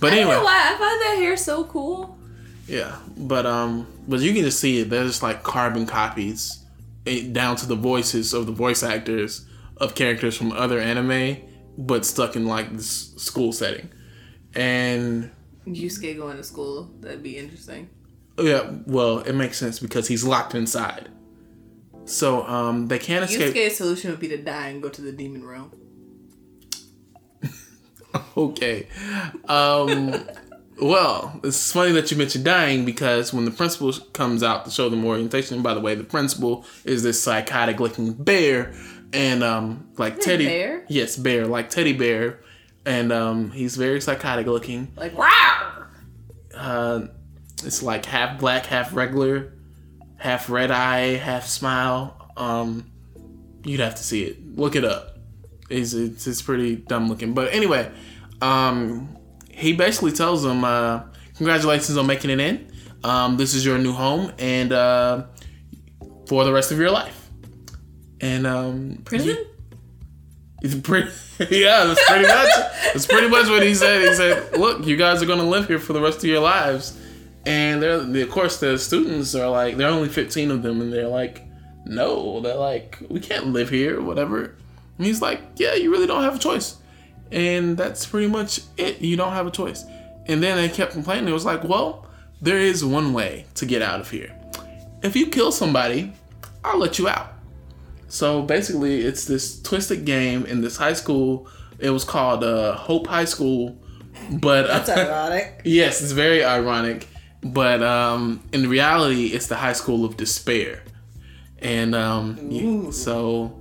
But I don't know anyway, why I find that hair so cool. yeah. But um, but you can just see it. There's like carbon copies, eh, down to the voices of the voice actors of characters from other anime, but stuck in like this school setting, and Yusuke going to school, that'd be interesting. Yeah, well, it makes sense because he's locked inside. So um, they can't escape. Yusuke's solution would be to die and go to the demon realm. Okay. Um, well, it's funny that you mentioned dying because when the principal comes out to show them orientation, by the way, the principal is this psychotic looking bear, and um, like Is it Teddy. bear? Yes, bear, like Teddy Bear, and um, he's very psychotic looking. Like, wow! Uh, it's like half black, half regular, half red eye, half smile. Um, you'd have to see it. Look it up. It's it's, it's pretty dumb looking. But anyway, um, he basically tells him, uh, "Congratulations on making it in. Um, this is your new home, and uh, for the rest of your life." And um, Prison? it's pretty, yeah, that's pretty much. That's pretty much what he said. He said, "Look, you guys are gonna live here for the rest of your lives," and they're, of course, the students are like, there are only fifteen of them, and they're like, "No," they're like, "We can't live here, whatever." And he's like, "Yeah, you really don't have a choice," and that's pretty much it. You don't have a choice. And then they kept complaining. It was like, "Well, there is one way to get out of here. If you kill somebody, I'll let you out." So basically, it's this twisted game in this high school. It was called uh, Hope High School, but That's ironic. yes, it's very ironic. But um, in reality, it's the high school of despair, and um, y- so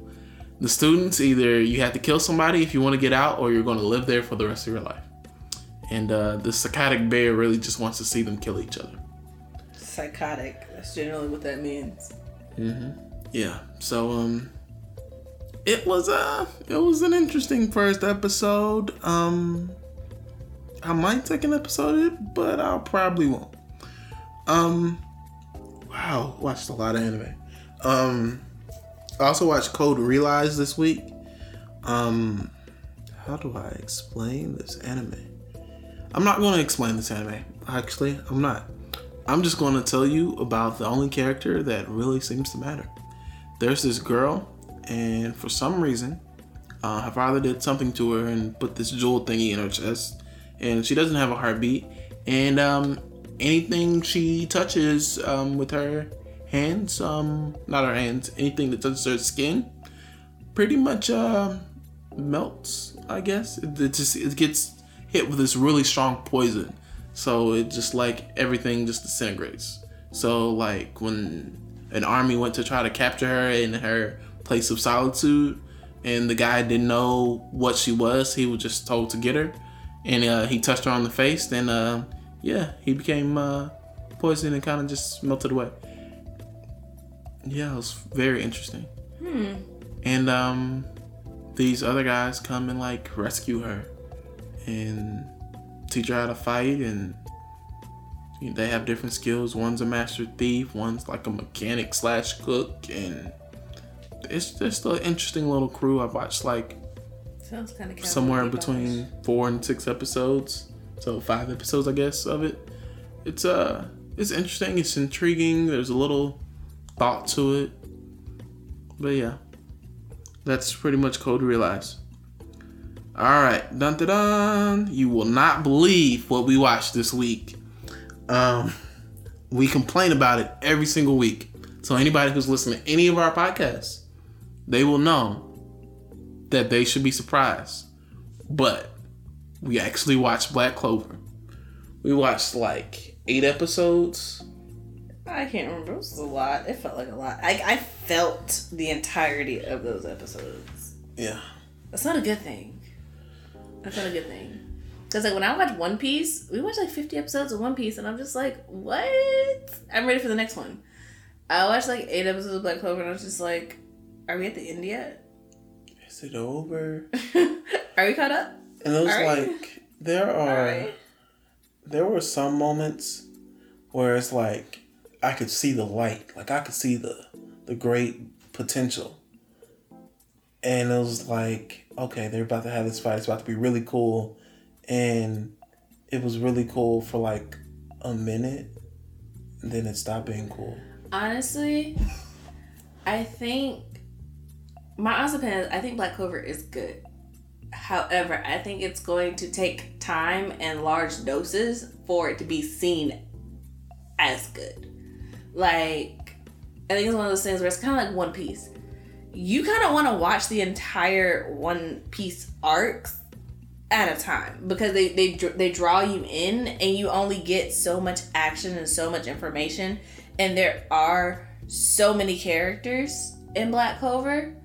the students either you have to kill somebody if you want to get out, or you're going to live there for the rest of your life. And uh, the psychotic bear really just wants to see them kill each other. Psychotic. That's generally what that means. Yeah. So um it was uh it was an interesting first episode. Um I might take an episode but I probably won't. Um wow, watched a lot of anime. Um I also watched Code Realize this week. Um how do I explain this anime? I'm not going to explain this anime. Actually, I'm not. I'm just going to tell you about the only character that really seems to matter there's this girl, and for some reason, uh, her father did something to her and put this jewel thingy in her chest, and she doesn't have a heartbeat. And um, anything she touches um, with her hands, um, not her hands, anything that touches her skin, pretty much uh, melts. I guess it, it just it gets hit with this really strong poison, so it just like everything just disintegrates. So like when an army went to try to capture her in her place of solitude, and the guy didn't know what she was. He was just told to get her, and uh, he touched her on the face. Then, uh, yeah, he became uh, poisoned and kind of just melted away. Yeah, it was very interesting. And um, these other guys come and like rescue her and teach her how to fight and they have different skills. One's a master thief, one's like a mechanic slash cook, and it's just an interesting little crew. I've watched like Sounds kind of somewhere in between four and six episodes, so five episodes, I guess, of it. It's uh, it's interesting. It's intriguing. There's a little thought to it, but yeah, that's pretty much Code Realize. All right, dun dun dun. You will not believe what we watched this week. Um, we complain about it every single week. So anybody who's listening to any of our podcasts, they will know that they should be surprised. But we actually watched Black Clover. We watched like eight episodes. I can't remember. It was a lot. It felt like a lot. I, I felt the entirety of those episodes. Yeah. That's not a good thing. That's not a good thing. Because like when I watch One Piece, we watch like 50 episodes of One Piece, and I'm just like, what? I'm ready for the next one. I watched like eight episodes of Black Clover, and I was just like, are we at the end yet? Is it over? are we caught up? And it was Alright. like there are Alright. there were some moments where it's like I could see the light, like I could see the the great potential. And it was like, okay, they're about to have this fight. It's about to be really cool. And it was really cool for like a minute. Then it stopped being cool. Honestly, I think my honest opinion is I think Black Clover is good. However, I think it's going to take time and large doses for it to be seen as good. Like, I think it's one of those things where it's kind of like One Piece. You kind of want to watch the entire One Piece arcs at a time because they they they draw you in and you only get so much action and so much information. And there are so many characters in Black Clover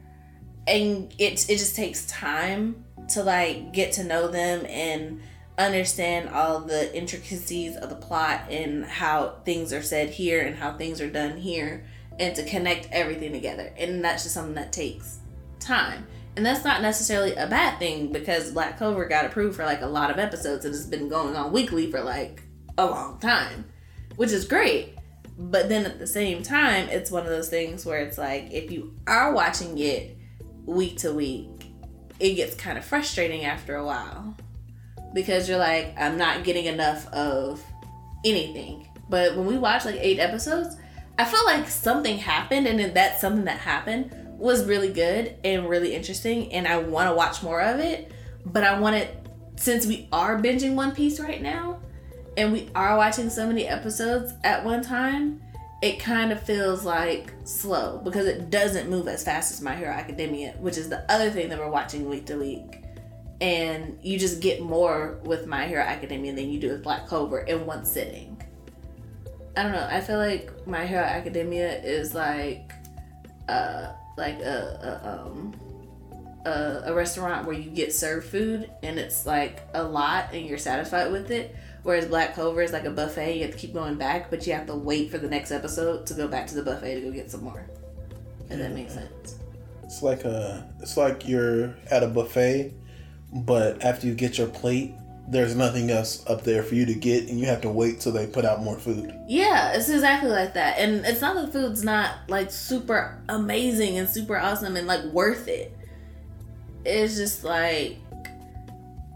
and it it just takes time to like get to know them and understand all the intricacies of the plot and how things are said here and how things are done here and to connect everything together. And that's just something that takes time and that's not necessarily a bad thing because Black Clover got approved for like a lot of episodes and it's been going on weekly for like a long time, which is great. But then at the same time, it's one of those things where it's like if you are watching it week to week, it gets kind of frustrating after a while because you're like, I'm not getting enough of anything. But when we watch like eight episodes, I felt like something happened, and then that something that happened was really good and really interesting, and I want to watch more of it. But I want it since we are binging One Piece right now, and we are watching so many episodes at one time. it kind of feels like slow because it doesn't move as fast as My Hero Academia, which is the other thing that we're watching week to week. And you just get more with My Hero Academia than you do with Black Clover in one sitting. I don't know. I feel like My Hero Academia is like, uh, like a, a um, a, a restaurant where you get served food and it's like a lot and you're satisfied with it. Whereas Black Clover is like a buffet, you have to keep going back, but you have to wait for the next episode to go back to the buffet to go get some more. If that makes sense. It's like a it's like you're at a buffet, but after you get your plate, there's nothing else up there for you to get, and you have to wait till they put out more food. Yeah, it's exactly like that. And it's not that the food's not like super amazing and super awesome and like worth it. It's just like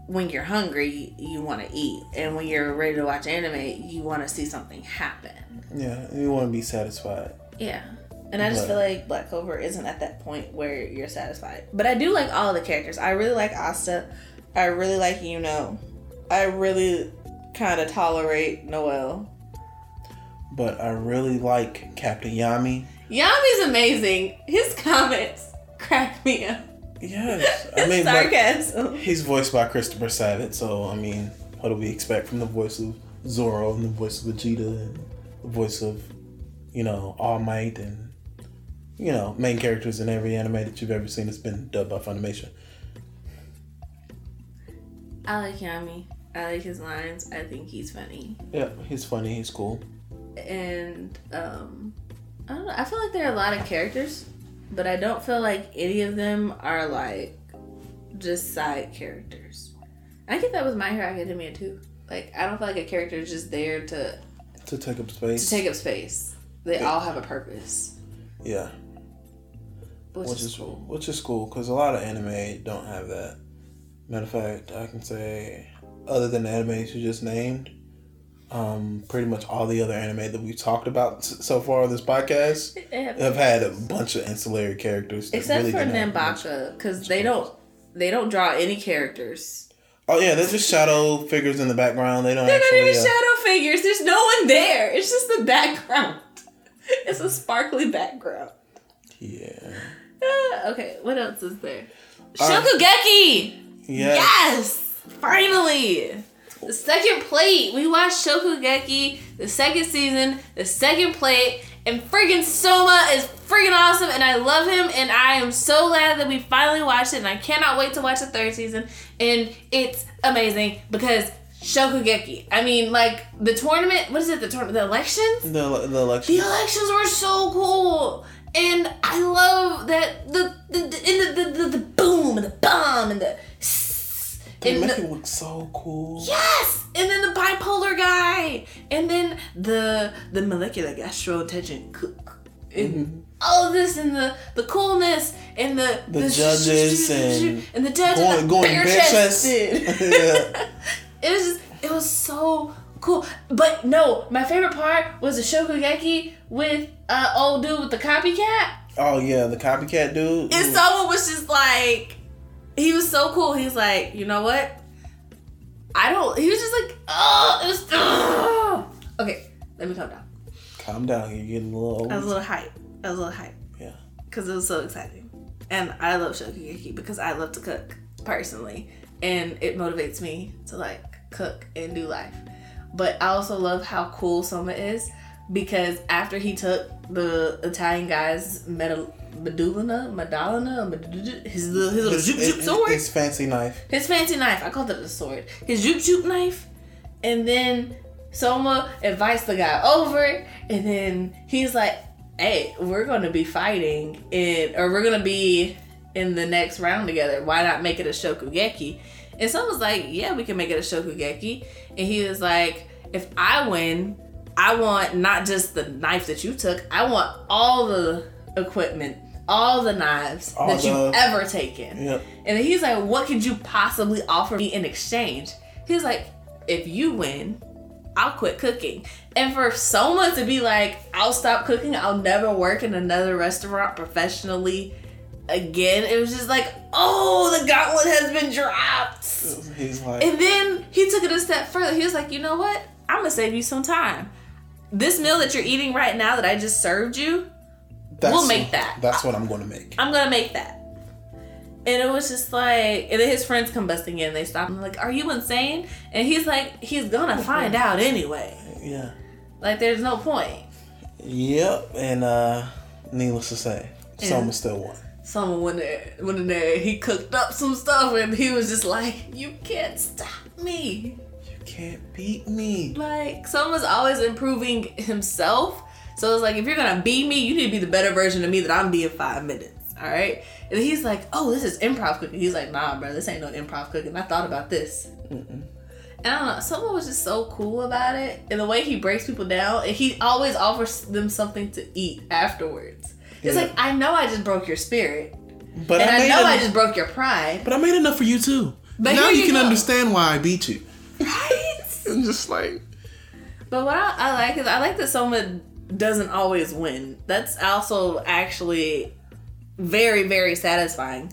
when you're hungry, you want to eat, and when you're ready to watch anime, you want to see something happen. Yeah, you want to be satisfied. Yeah. And I just But- feel like Black Clover isn't at that point where you're satisfied. But I do like all the characters. I really like Asta. I really like Yuno. I really kind of tolerate Noelle. But I really like Captain Yami. Yami's amazing. His comments crack me up. Yes, I mean, Sarcasm. he's voiced by Christopher Sabat, so I mean, what do we expect from the voice of Zoro and the voice of Vegeta and the voice of, you know, All Might and, you know, main characters in every anime that you've ever seen that's been dubbed by Funimation. I like Yami. I like his lines. I think he's funny. Yeah, he's funny. He's cool. And um I don't know. I feel like there are a lot of characters, but I don't feel like any of them are like just side characters. I get that with My Hero Academia too. Like I don't feel like a character is just there to To take up space. to take up space. They Yeah. all have a purpose, yeah, which, which is is cool. which is cool because a lot of anime don't have that. Matter of fact, I can say, other than the animes you just named, um, pretty much all the other anime that we've talked about so far on this podcast have- had a bunch of ancillary characters. Except really for Nanbaka, because they don't they don't draw any characters. Oh yeah, they're just shadow figures in the background. They don't They're not even uh, shadow figures. There's no one there. It's just the background. It's a sparkly background. yeah. Ah, okay, what else is there? Um, Shokugeki! Yeah. Yes! Finally! The second plate. We watched Shokugeki, the second season, the second plate, and friggin' Soma is friggin' awesome, and I love him, and I am so glad that we finally watched it, and I cannot wait to watch the third season, and it's amazing because Shokugeki. I mean, like the tournament. What is it? The tournament? The elections. The the election. The elections were so cool, and I love that the the the, and the, the, the, the boom and the bomb and the. They make the, it look so cool. Yes, and then the bipolar guy, and then the the molecular gastroenterology cook, and all of this, and the the coolness, and the Mm-hmm. The judges and and the judges Going going bare bare chest. chested. yeah. It was just, it was so cool. But no, my favorite part was the Shokugeki with uh old dude with the copycat. Oh yeah, the copycat dude. And someone was just like he was so cool. He was like, you know what? I don't he was just like, oh it was oh. Okay, let me calm down. Calm down. You're getting a little old. I was a little hype. I was a little hype. Yeah. Because it was so exciting. And I love Shokugeki because I love to cook personally. And it motivates me to like cook and do life. But I also love how cool Soma is because after he took the Italian guy's medal Medulina, Medallina, Medul- his little his little zoop zoop sword, his fancy knife. his fancy knife. I called it a sword. His zoop zoop knife, and then Soma invites the guy over, and then he's like, "Hey, we're gonna be fighting, and or we're gonna be in the next round together. Why not make it a Shokugeki?" And Soma's like, "Yeah, we can make it a Shokugeki." And he was like, "If I win, I want not just the knife that you took. I want all the equipment." All the knives All that you've ever taken. Yep. And he's like, What could you possibly offer me in exchange? He's like, If you win, I'll quit cooking. And for someone to be like, I'll stop cooking, I'll never work in another restaurant professionally again, it was just like, Oh, the gauntlet has been dropped. He's like, And then he took it a step further. He was like, You know what? I'm to save you some time. this meal that you're eating right now that I just served you, That's, We'll make that. That's what I'm going to make. I'm gonna make that. And it was just like, and then his friends come busting in. They stop him like, "Are you insane?" And he's like, "He's gonna find out anyway. Yeah. Like, there's no point." Yep. And uh, needless to say, Yeah. Soma still won. Soma went there, went in there. He cooked up some stuff, and he was just like, "You can't stop me." You can't beat me. Like, Soma's always improving himself. So it's like, if you're gonna be me, you need to be the better version of me that I'm being five minutes. All right. And he's like, "Oh, this is improv cooking." He's like, "Nah, bro, this ain't no improv cooking. I thought about this." And I don't know, Soma was just so cool about it, and the way he breaks people down, and he always offers them something to eat afterwards. It's Yeah. like, I know I just broke your spirit, But and I, made know I just broke your pride. But I made enough for you too. But now you you can go. understand why I beat you. Right? I'm just like, But what I, I like is I like that Soma doesn't always win. That's also actually very very satisfying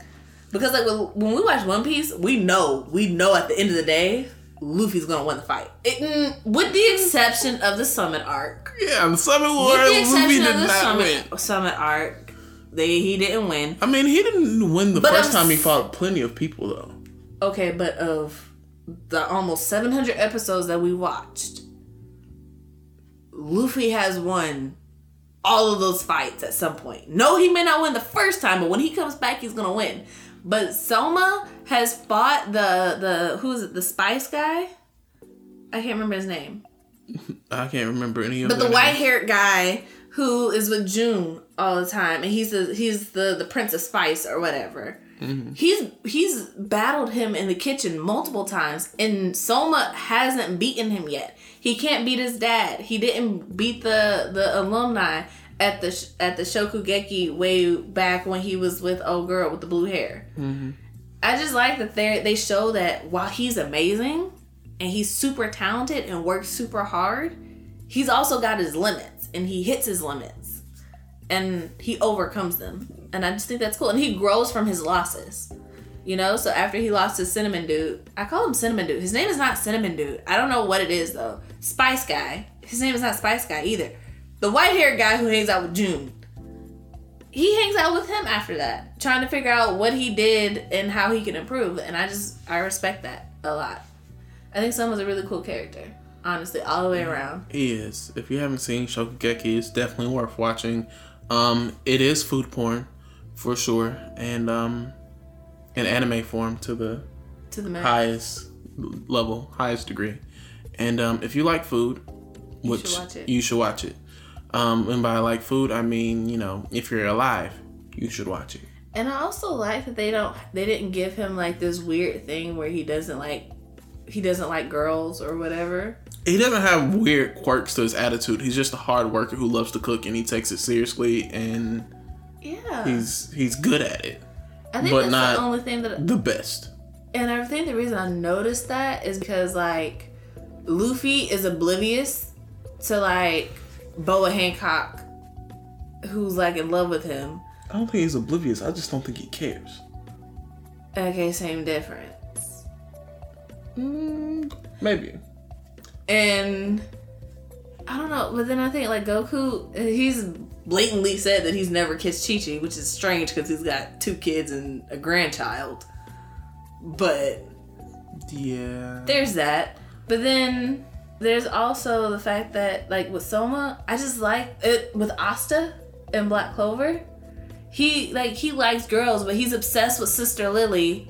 because like when, we watch One Piece, we know we know at the end of the day Luffy's gonna win the fight. It, with the exception of the summit arc. yeah, the Summit War, With the Luffy exception did of the not win. summit, summit arc, they he didn't win. I mean, he didn't win the But first I'm time he fought plenty of people though. Okay, but of the almost 700 episodes that we watched, Luffy has won all of those fights at some point. No, he may not win the first time, but when he comes back, he's gonna win. But Soma has fought the the who's it? The Spice guy. I can't remember his name. I can't remember any of them. But the white haired guy who is with Jun all the time, and he's the he's the the Prince of Spice or whatever. Mm-hmm. He's he's battled him in the kitchen multiple times, and Soma hasn't beaten him yet. He can't beat his dad. He didn't beat the the alumni at the at the Shokugeki way back when he was with old girl with the blue hair. Mm-hmm. I just like that they they show that while he's amazing and he's super talented and works super hard, he's also got his limits and he hits his limits and he overcomes them. And I just think that's cool. And he grows from his losses. You know, so after he lost his Cinnamon Dude, I call him Cinnamon Dude. His name is not Cinnamon Dude. I don't know what it is though. Spice Guy. His name is not Spice Guy either. The white haired guy who hangs out with Jun. He hangs out with him after that, trying to figure out what he did and how he can improve. And I just I respect that a lot. I think Soma's a really cool character, honestly, all the way around. He is. If you haven't seen Shokugeki, it's definitely worth watching. Um, it is food porn, for sure, and um, in anime form to the To the max. highest level, highest degree. And um, if you like food, which should you should watch it. Um, and by like food, I mean you know if you're alive, you should watch it. And I also like that they don't they didn't give him like this weird thing where he doesn't like he doesn't like girls or whatever. He doesn't have weird quirks to his attitude. He's just a hard worker who loves to cook and he takes it seriously and Yeah. he's he's good at it. I think but that's not- the only thing that The best. and I think the reason I noticed that is because like Luffy is oblivious to like Boa Hancock who's like in love with him. I don't think he's oblivious. I just don't think he cares. Okay, same difference. Mm, maybe. And I don't know, but then I think like Goku, he's blatantly said that he's never kissed Chi Chi, which is strange because he's got two kids and a grandchild. But Yeah. there's that. But then there's also the fact that like with Soma, I just like it with Asta and Black Clover. He like he likes girls, but he's obsessed with Sister Lily,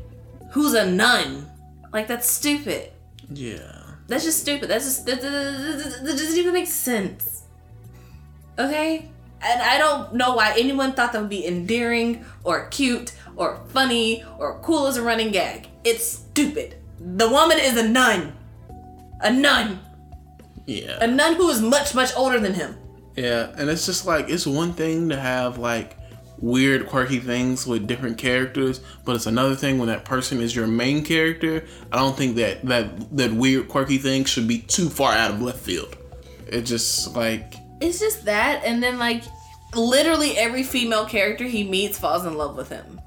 who's a nun. Like that's stupid. Yeah. That's just stupid. That's just that, that, that- doesn't even make sense. Okay? And I don't know why anyone thought that would be endearing or cute or funny or cool as a running gag. It's stupid. The woman is a nun. A nun. Yeah. A nun who is much, much older than him. Yeah, and it's just like it's one thing to have like weird, quirky things with different characters, but it's another thing when that person is your main character. I don't think that that that weird, quirky thing should be too far out of left field. It just like It's just that, and then like literally every female character he meets falls in love with him.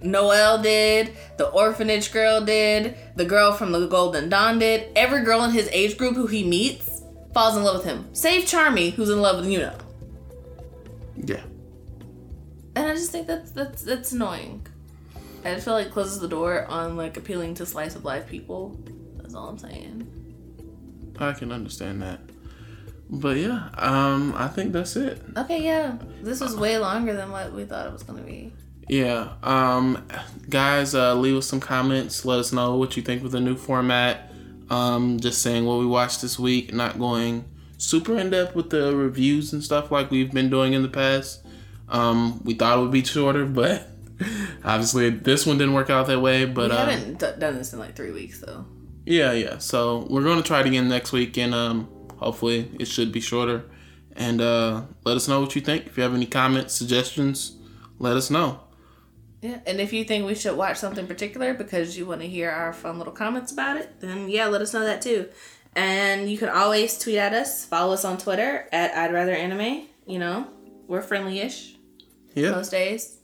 Noelle did, the orphanage girl did, the girl from the Golden Dawn did. Every girl in his age group who he meets falls in love with him. Save Charmy, who's in love with Yuno. Yeah. And I just think that's that's that's annoying. I feel like it closes the door on like appealing to slice of life people. That's all I'm saying. I can understand that. But yeah, um, I think that's it. Okay, yeah. This was way longer than what we thought it was gonna be. Yeah. Um, guys, uh, leave us some comments. Let us know what you think with the new format. Um, just saying what we watched this week, not going super in depth with the reviews and stuff like we've been doing in the past. Um, we thought it would be shorter, but obviously this one didn't work out that way. But we uh, haven't d- done this in like three weeks though. yeah, yeah. So we're gonna try it again next week, and um, hopefully it should be shorter. And uh, let us know what you think. If you have any comments, suggestions, let us know. Yeah, and if you think we should watch something particular because you want to hear our fun little comments about it, then yeah, let us know that too. And you can always tweet at us, follow us on Twitter at I'd Rather Anime. You know, we're friendly-ish Yeah, most days,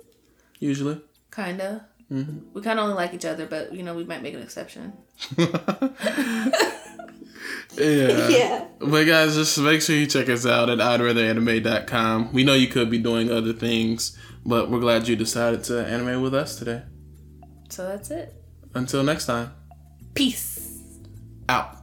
usually. kinda. Mm-hmm. We kind of only like each other, but you know, we might make an exception. Yeah. Yeah. But guys, just make sure you check us out at I'dratheranime.com. We know you could be doing other things, but we're glad you decided to anime with us today. So that's it. Until next time, Peace. out.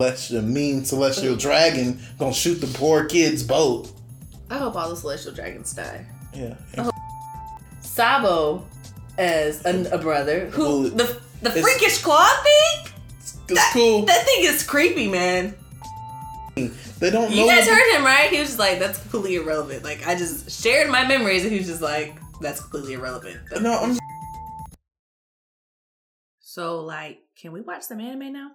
Celestial, mean celestial dragon gonna shoot the poor kid's boat. I hope all the celestial dragons die. Yeah. Sabo as a, a brother who Well, the the freakish claw thing. It's cool. That thing is creepy, man. They don't You guys heard him, right? He was just like, "That's completely irrelevant." Like I just shared my memories, and he was just like, "That's completely irrelevant." No, I'm So, like, can we watch some anime now?